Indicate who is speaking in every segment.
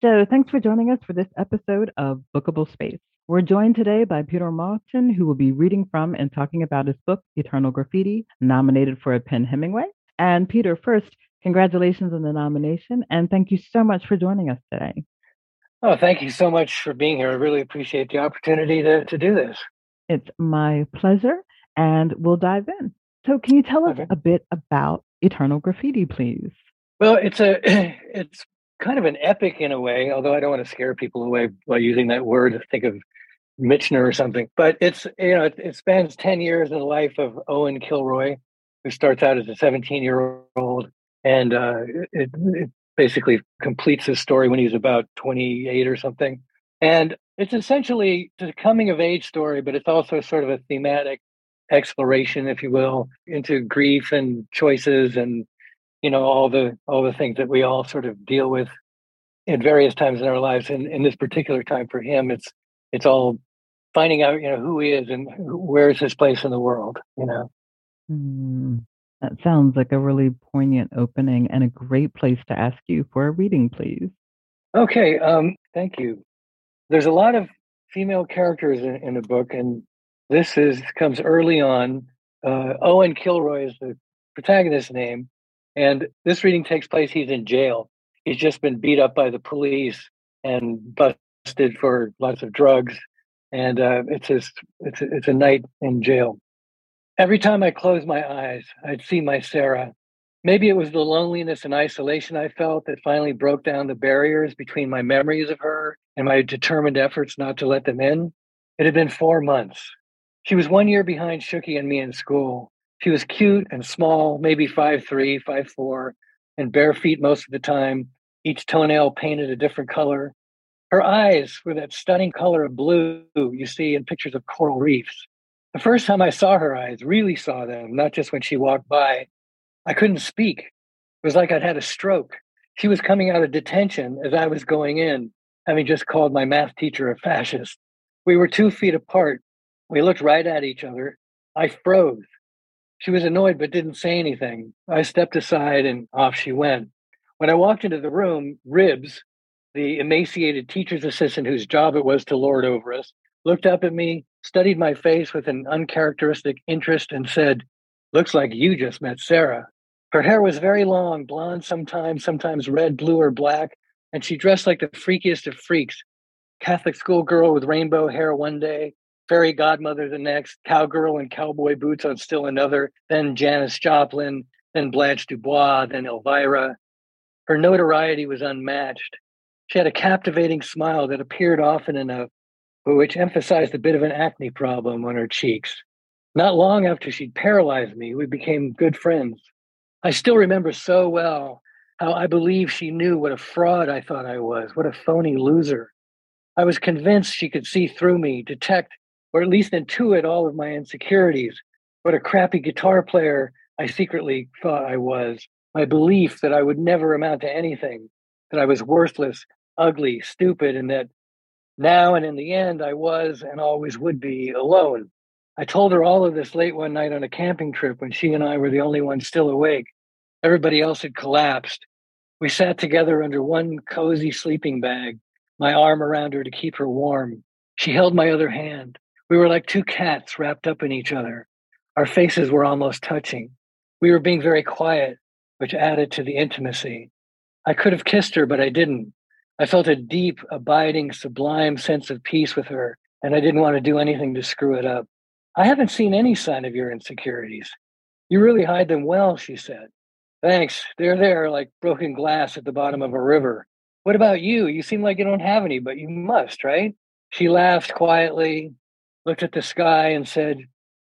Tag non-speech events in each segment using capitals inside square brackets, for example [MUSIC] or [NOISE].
Speaker 1: So, thanks for joining us for this episode of Bookable Space. We're joined today by Peter Marlton, who will be reading from and talking about his book, Eternal Graffiti, nominated for a PEN Hemingway. And Peter, first, congratulations on the nomination, and thank you so much for joining us today.
Speaker 2: Oh, thank you so much for being here. I really appreciate the opportunity to, to do this.
Speaker 1: It's my pleasure, and we'll dive in. So, can you tell us okay. a bit about Eternal Graffiti, please?
Speaker 2: Well, it's a [CLEARS THROAT] it's kind of an epic in a way, although I don't want to scare people away by using that word. To think of Michener or something. But it's you know it, it spans ten years in the life of Owen Kilroy, who starts out as a 17 year old, and uh, it, it basically completes his story when he's about 28 or something. And it's essentially a coming of age story, but it's also sort of a thematic exploration, if you will, into grief and choices and you know all the all the things that we all sort of deal with at various times in our lives. And in this particular time for him, it's it's all finding out you know who he is and where's his place in the world. You know.
Speaker 1: Mm, that sounds like a really poignant opening and a great place to ask you for a reading, please.
Speaker 2: Okay, um, thank you. There's a lot of female characters in, in the book, and this is comes early on. Uh, Owen Kilroy is the protagonist's name, and this reading takes place. He's in jail. He's just been beat up by the police and busted for lots of drugs, and uh, it's it's a, it's a night in jail. Every time I closed my eyes, I'd see my Sarah. Maybe it was the loneliness and isolation I felt that finally broke down the barriers between my memories of her and my determined efforts not to let them in. It had been four months. She was one year behind Shuki and me in school. She was cute and small, maybe five three, five four, and bare feet most of the time, each toenail painted a different color. Her eyes were that stunning color of blue you see in pictures of coral reefs. The first time I saw her eyes, really saw them, not just when she walked by, I couldn't speak. It was like I'd had a stroke. She was coming out of detention as I was going in, having just called my math teacher a fascist. We were two feet apart, we looked right at each other. I froze. She was annoyed but didn't say anything. I stepped aside and off she went. When I walked into the room, Ribs, the emaciated teacher's assistant whose job it was to lord over us, looked up at me, studied my face with an uncharacteristic interest, and said, Looks like you just met Sarah. Her hair was very long, blonde sometimes, sometimes red, blue, or black, and she dressed like the freakiest of freaks. Catholic schoolgirl with rainbow hair one day, fairy godmother the next, cowgirl and cowboy boots on still another, then Janis Joplin, then Blanche Dubois, then Elvira. Her notoriety was unmatched. She had a captivating smile that appeared often enough, but which emphasized a bit of an acne problem on her cheeks. Not long after she'd paralyzed me, we became good friends. I still remember so well how I believe she knew what a fraud I thought I was, what a phony loser. I was convinced she could see through me, detect or at least intuit all of my insecurities. What a crappy guitar player I secretly thought I was. My belief that I would never amount to anything, that I was worthless, ugly, stupid, and that now and in the end I was and always would be alone. I told her all of this late one night on a camping trip when she and I were the only ones still awake. Everybody else had collapsed. We sat together under one cozy sleeping bag, my arm around her to keep her warm. She held my other hand. We were like two cats wrapped up in each other. Our faces were almost touching. We were being very quiet, which added to the intimacy. I could have kissed her, but I didn't. I felt a deep, abiding, sublime sense of peace with her, and I didn't want to do anything to screw it up. I haven't seen any sign of your insecurities. You really hide them well, she said. Thanks. They're there like broken glass at the bottom of a river. What about you? You seem like you don't have any, but you must, right? She laughed quietly, looked at the sky and said,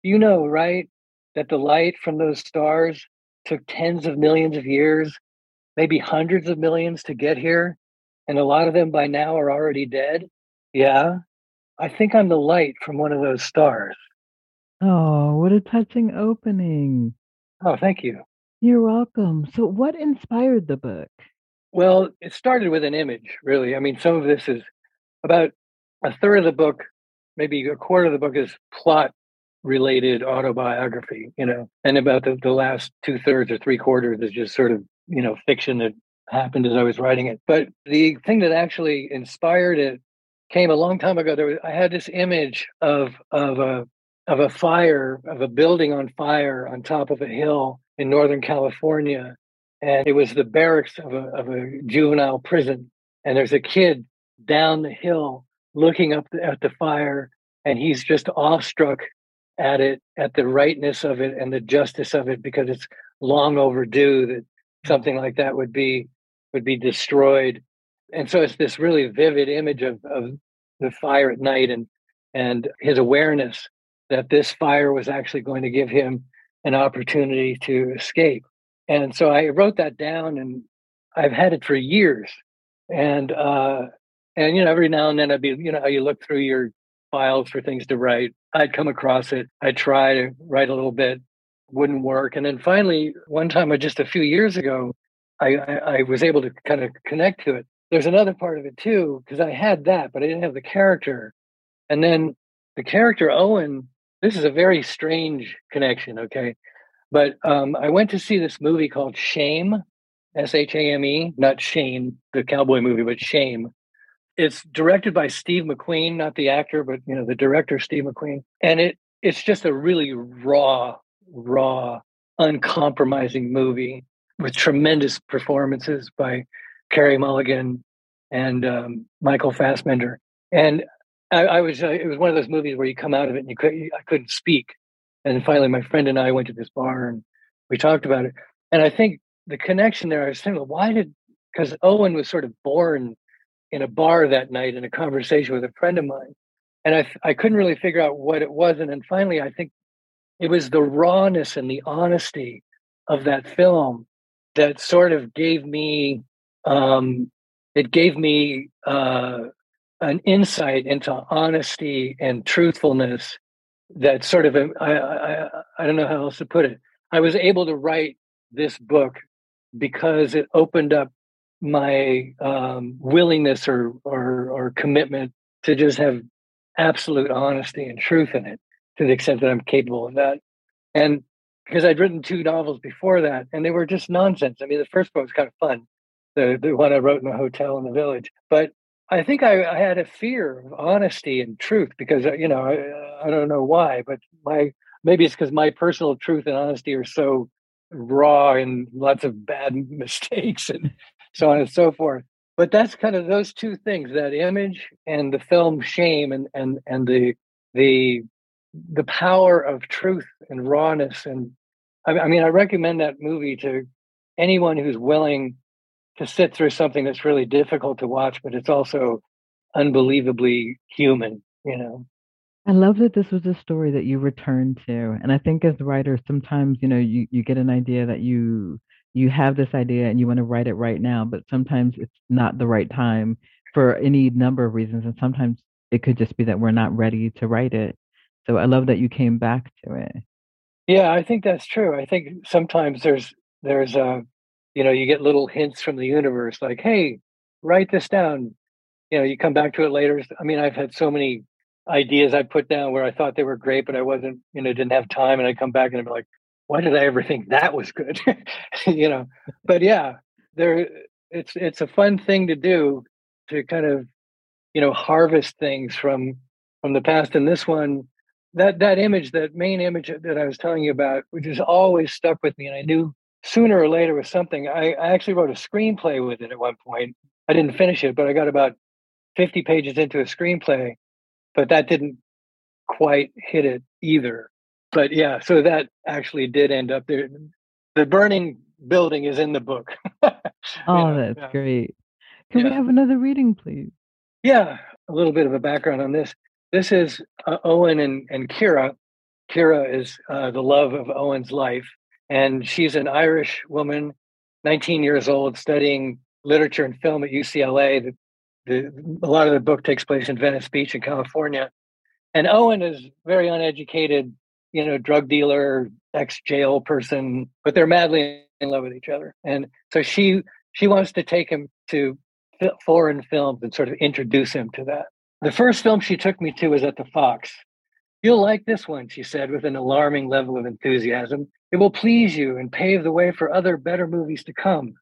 Speaker 2: You know, right, that the light from those stars took tens of millions of years, maybe hundreds of millions to get here, and a lot of them by now are already dead? Yeah, I think I'm the light from one of those stars.
Speaker 1: Oh, what a touching opening.
Speaker 2: Oh, thank you.
Speaker 1: You're welcome. So, what inspired the book?
Speaker 2: Well, it started with an image, really. I mean, some of this is about a third of the book maybe a quarter of the book is plot related autobiography, you know, and about the, the last two thirds or three quarters is just sort of, you know, fiction that happened as I was writing it. But the thing that actually inspired it came a long time ago. There was, I had this image of of a of a fire of a building on fire on top of a hill in Northern California, and it was the barracks of a of a juvenile prison. And there's a kid down the hill looking up at the fire, and he's just awestruck at it, at the rightness of it and the justice of it, because it's long overdue that something like that would be would be destroyed. And so it's this really vivid image of, of the fire at night and and his awareness that this fire was actually going to give him an opportunity to escape. And so I wrote that down and I've had it for years. And uh and you know, every now and then I'd be, you know, how you look through your files for things to write. I'd come across it. I'd try to write a little bit, wouldn't work. And then finally, one time, just a few years ago, I, I, I was able to kind of connect to it. There's another part of it too, because I had that, but I didn't have the character. And then the character Owen, this is a very strange connection, okay? But um, I went to see this movie called Shame, S H A M E, not Shame, the cowboy movie, but Shame. It's directed by Steve McQueen, not the actor, but you know the director Steve McQueen, and it it's just a really raw, raw, uncompromising movie with tremendous performances by Carey Mulligan and um, Michael Fassbender. And I, I was uh, it was one of those movies where you come out of it and you could I couldn't speak. And finally, my friend and I went to this bar and we talked about it. And I think the connection there, I was thinking, why did because Owen was sort of born in a bar that night in a conversation with a friend of mine, and I I couldn't really figure out what it was. And then finally, I think it was the rawness and the honesty of that film that sort of gave me um, it gave me uh, an insight into honesty and truthfulness that sort of I, I I don't know how else to put it. I was able to write this book because it opened up my um, willingness or, or or commitment to just have absolute honesty and truth in it to the extent that I'm capable of that. And because I'd written two novels before that, and they were just nonsense. I mean, the first book was kind of fun, the the one I wrote in a hotel in the village. But I think I, I had a fear of honesty and truth because you know I, I don't know why, but my maybe it's because my personal truth and honesty are so raw and lots of bad [LAUGHS] mistakes and so on and so forth. But that's kind of those two things: that image and the film Shame, and and and the the the power of truth and rawness. And I, I mean, I recommend that movie to anyone who's willing to sit through something that's really difficult to watch, but it's also unbelievably human, you know.
Speaker 1: I love that this was a story that you returned to. And I think as writers, sometimes, you know, you, you get an idea that you you have this idea and you want to write it right now, but sometimes it's not the right time for any number of reasons. And sometimes it could just be that we're not ready to write it. So I love that you came back to it.
Speaker 2: Yeah, I think that's true. I think sometimes there's there's a you know, you get little hints from the universe like, hey, write this down. You know, you come back to it later. I mean, I've had so many ideas I put down where I thought they were great, but I wasn't, you know, didn't have time. And I come back and I'm like, why did I ever think that was good? [LAUGHS] you know, but yeah, there it's it's a fun thing to do to kind of, you know, harvest things from from the past. And this one, that that image, that main image that I was telling you about, which has always stuck with me, and I knew sooner or later was something. I, I actually wrote a screenplay with it at one point. I didn't finish it, but I got about 50 pages into a screenplay, but that didn't quite hit it either. But yeah, so that actually did end up there. The burning building is in the book. [LAUGHS]
Speaker 1: oh, know, that's yeah. great. Can yeah. we have another reading, please?
Speaker 2: Yeah, a little bit of a background on this. This is uh, Owen and, and Kiera. Kiera is uh, the love of Owen's life. And she's an Irish woman, 19 years old, studying literature and film at UCLA. The, the, a lot of the book takes place in Venice Beach in California. And Owen is very uneducated, you know, drug dealer, ex jail person, but they're madly in love with each other. And so she she wants to take him to foreign films and sort of introduce him to that. The first film she took me to was at the Fox. You'll like this one, she said with an alarming level of enthusiasm. It will please you and pave the way for other better movies to come.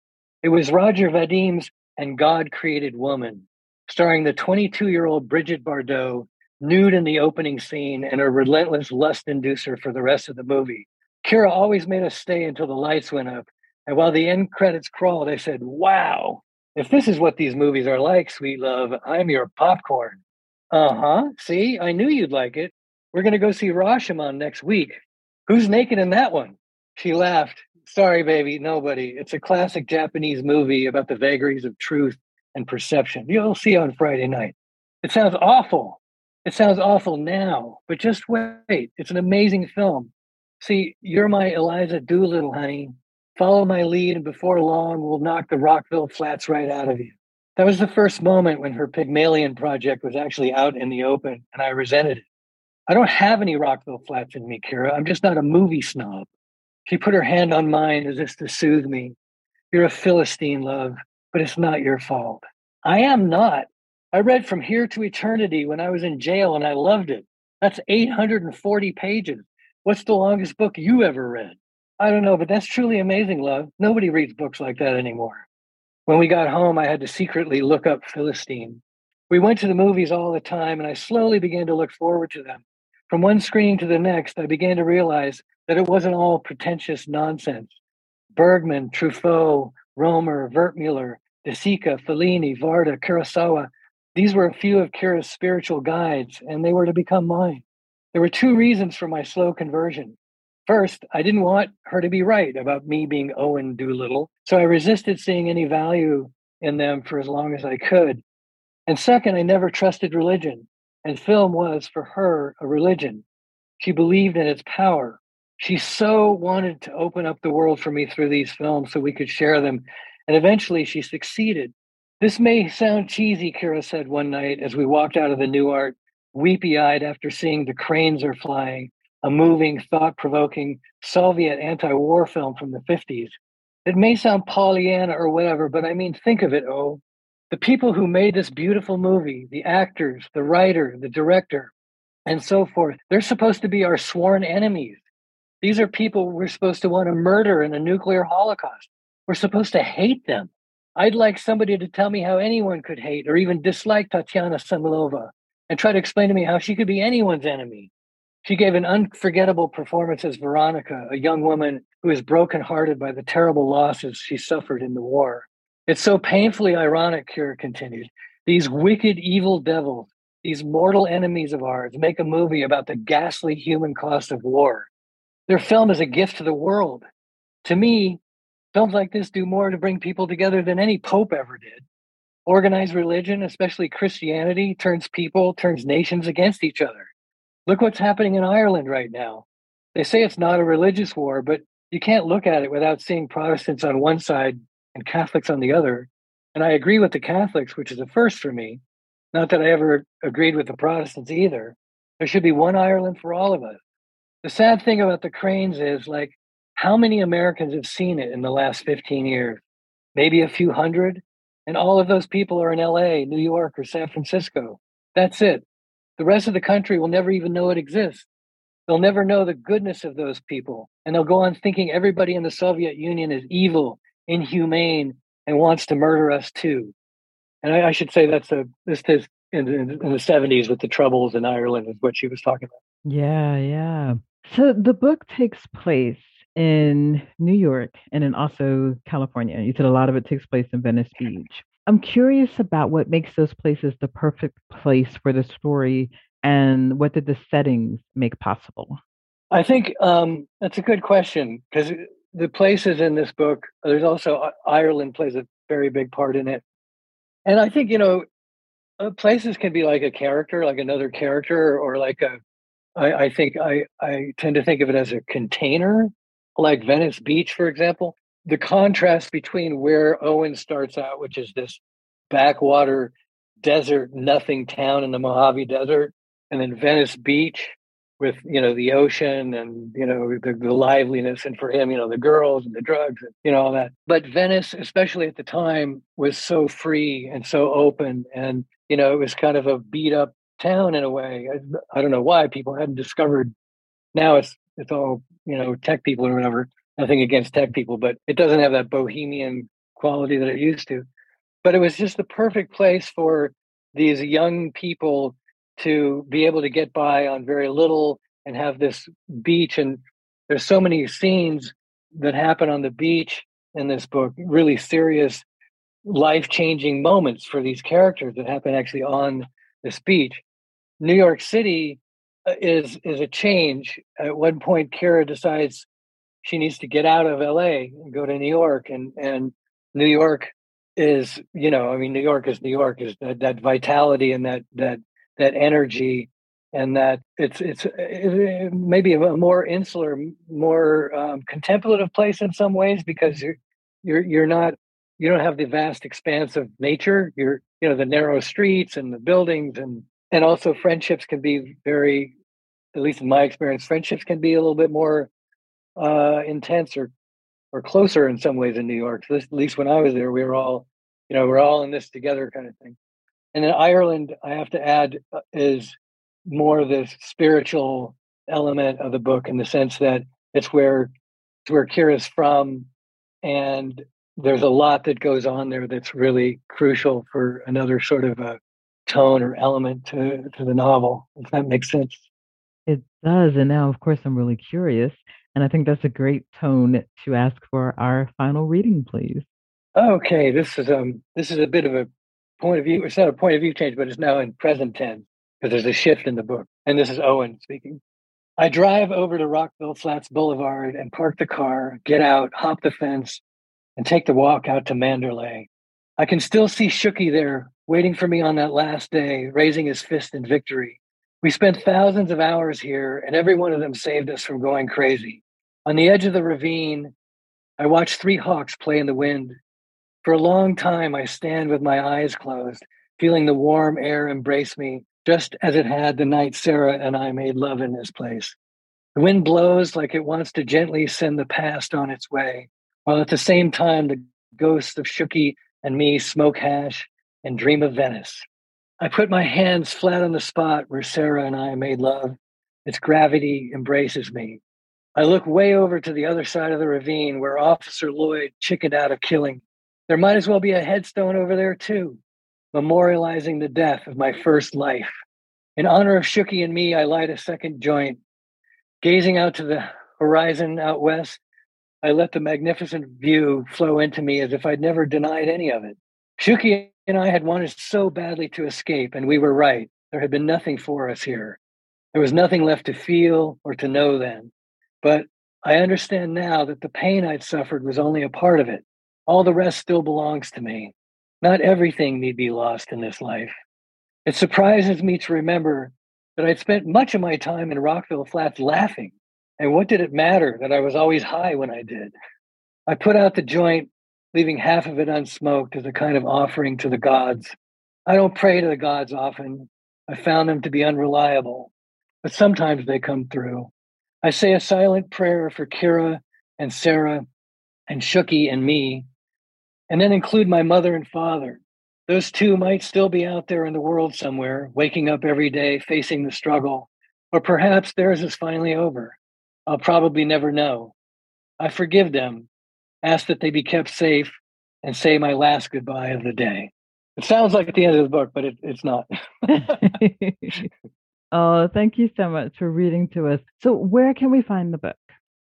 Speaker 2: It was Roger Vadim's And God Created Woman, starring the 22 year old Brigitte Bardot, nude in the opening scene and a relentless lust inducer for the rest of the movie. Kiera always made us stay until the lights went up. And while the end credits crawled, I said, Wow, if this is what these movies are like, sweet love, I'm your popcorn. Uh huh. See, I knew you'd like it. We're going to go see Rashomon next week. Who's naked in that one? She laughed. Sorry, baby, nobody. It's a classic Japanese movie about the vagaries of truth and perception. You'll see on Friday night. It sounds awful. It sounds awful now, but just wait. It's an amazing film. See, you're my Eliza Doolittle, honey. Follow my lead, and before long, we'll knock the Rockville flats right out of you. That was the first moment when her Pygmalion project was actually out in the open, and I resented it. I don't have any Rockville flats in me, Kiera. I'm just not a movie snob. She put her hand on mine as if to soothe me. You're a Philistine, love, but it's not your fault. I am not. I read From Here to Eternity when I was in jail and I loved it. That's 840 pages. What's the longest book you ever read? I don't know, but that's truly amazing, love. Nobody reads books like that anymore. When we got home, I had to secretly look up Philistine. We went to the movies all the time, and I slowly began to look forward to them. From one screen to the next, I began to realize that it wasn't all pretentious nonsense. Bergman, Truffaut, Rohmer, Wertmuller, De Sica, Fellini, Varda, Kurosawa, these were a few of Kiera's spiritual guides, and they were to become mine. There were two reasons for my slow conversion. First, I didn't want her to be right about me being Owen Doolittle, so I resisted seeing any value in them for as long as I could. And second, I never trusted religion and film was for her a religion. She believed in its power. She so wanted to open up the world for me through these films so we could share them. And eventually she succeeded. This may sound cheesy, Kiera said one night as we walked out of the Nuart, weepy eyed after seeing The Cranes Are Flying, a moving, thought provoking Soviet anti war film from the 50s. It may sound Pollyanna or whatever, but I mean, think of it, oh the people who made this beautiful movie, the actors, the writer, the director, and so forth, they're supposed to be our sworn enemies. These are people we're supposed to want to murder in a nuclear holocaust. We're supposed to hate them. I'd like somebody to tell me how anyone could hate or even dislike Tatiana Samoilova and try to explain to me how she could be anyone's enemy. She gave an unforgettable performance as Veronica, a young woman who is brokenhearted by the terrible losses she suffered in the war. It's so painfully ironic, Kiera continued. These wicked, evil devils, these mortal enemies of ours, make a movie about the ghastly human cost of war. Their film is a gift to the world. To me, films like this do more to bring people together than any pope ever did. Organized religion, especially Christianity, turns people, turns nations against each other. Look what's happening in Ireland right now. They say it's not a religious war, but you can't look at it without seeing Protestants on one side and Catholics on the other. And I agree with the Catholics, which is a first for me. Not that I ever agreed with the Protestants either. There should be one Ireland for all of us. The sad thing about the cranes is like, how many Americans have seen it in the last 15 years? Maybe a few hundred. And all of those people are in LA, New York, or San Francisco. That's it. The rest of the country will never even know it exists. They'll never know the goodness of those people. And they'll go on thinking everybody in the Soviet Union is evil inhumane and wants to murder us too. And I, I should say that's a this is in, in, in the seventies with the troubles in Ireland is what she was talking about.
Speaker 1: Yeah, yeah. So the book takes place in New York and then also California. You said a lot of it takes place in Venice Beach. I'm curious about what makes those places the perfect place for the story and what did the settings make possible?
Speaker 2: I think um, that's a good question because the places in this book, there's also uh, Ireland plays a very big part in it. And I think, you know, uh, places can be like a character, like another character, or like a, I, I think I, I tend to think of it as a container, like Venice Beach, for example. The contrast between where Owen starts out, which is this backwater desert, nothing town in the Mojave Desert, and then Venice Beach, with you know the ocean and you know the, the, liveliness and for him you know the girls and the drugs and you know all that but venice especially at the time was so free and so open and you know it was kind of a beat up town in a way I, I don't know why people hadn't discovered now it's it's all you know tech people or whatever nothing against tech people but it doesn't have that bohemian quality that it used to. But it was just the perfect place for these young people to be able to get by on very little and have this beach. And there's so many scenes that happen on the beach in this book, really serious, life changing moments for these characters that happen actually on this beach. New York City Uh, is is a change. At one point, Kiera decides she needs to get out of LA and go to New York, and and New York is you know I mean New York is New York is that, that vitality and that that that energy and that it's it's uh, it, uh, maybe a more insular, more um, contemplative place in some ways because you're you're you're not you don't have the vast expanse of nature. You're you know the narrow streets and the buildings and and also friendships can be very, at least in my experience, friendships can be a little bit more uh, intense or or closer in some ways in New York. So this, at least when I was there, we were all you know we're all in this together kind of thing. And then Ireland, I have to add, uh, is more the spiritual element of the book in the sense that it's where it's where Kiera's from, and there's a lot that goes on there that's really crucial for another sort of a tone or element to to the novel. If that makes sense.
Speaker 1: It does, and now of course I'm really curious, and I think that's a great tone to ask for our final reading, please.
Speaker 2: Okay, this is um this is a bit of a point of view. It's not a point of view change, but it's now in present tense because there's a shift in the book. And this is Owen speaking. I drive over to Rockville Flats Boulevard and park the car, get out, hop the fence, and take the walk out to Manderley. I can still see Shooky there, waiting for me on that last day, raising his fist in victory. We spent thousands of hours here, and every one of them saved us from going crazy. On the edge of the ravine, I watch three hawks play in the wind. For a long time, I stand with my eyes closed, feeling the warm air embrace me just as it had the night Sarah and I made love in this place. The wind blows like it wants to gently send the past on its way, while at the same time the ghosts of Shooky and me smoke hash and dream of Venice. I put my hands flat on the spot where Sarah and I made love. Its gravity embraces me. I look way over to the other side of the ravine where Officer Lloyd chickened out of killing. There might as well be a headstone over there, too memorializing the death of my first life. In honor of Shooky and me, I light a second joint. Gazing out to the horizon out west, I let the magnificent view flow into me as if I'd never denied any of it. Shooky and I had wanted so badly to escape, and we were right. There had been nothing for us here. There was nothing left to feel or to know then. But I understand now that the pain I'd suffered was only a part of it. All the rest still belongs to me. Not everything need be lost in this life. It surprises me to remember that I'd spent much of my time in Rockville Flats laughing. And what did it matter that I was always high when I did? I put out the joint, leaving half of it unsmoked as a kind of offering to the gods. I don't pray to the gods often. I found them to be unreliable, but sometimes they come through. I say a silent prayer for Kiera and Sarah and Shuki and me and then include my mother and father. Those two might still be out there in the world somewhere, waking up every day, facing the struggle. Or perhaps theirs is finally over. I'll probably never know. I forgive them, ask that they be kept safe, and say my last goodbye of the day. It sounds like at the end of the book, but it, it's not. [LAUGHS]
Speaker 1: oh, thank you so much for reading to us. So, where can we find the book?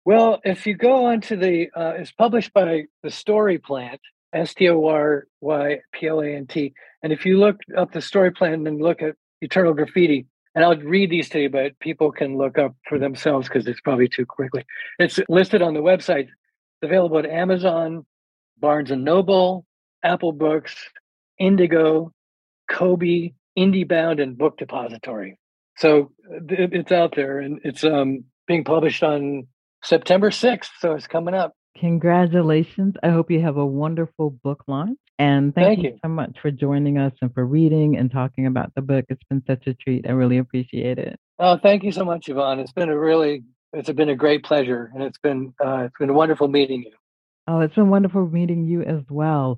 Speaker 2: Well, if you go on to the, uh, it's published by the Story Plant, S T O R Y P L A N T. And if you look up the story Plant and look at Eternal Graffiti, and I'll read these to you, but people can look up for themselves because it's probably too quickly. It's listed on the website. Available at Amazon, Barnes and Noble, Apple Books, Indigo, Kobo, IndieBound, and Book Depository. So it's out there, and it's um, being published on September 6th. So it's coming up.
Speaker 1: Congratulations. I hope you have a wonderful book launch. And thank, thank you, you so much for joining us and for reading and talking about the book. It's been such a treat. I really appreciate it.
Speaker 2: Oh, thank you so much, Yvonne. It's been a really, it's been a great pleasure, and it's been, uh, it's been wonderful meeting you.
Speaker 1: Oh, it's been wonderful meeting you as well.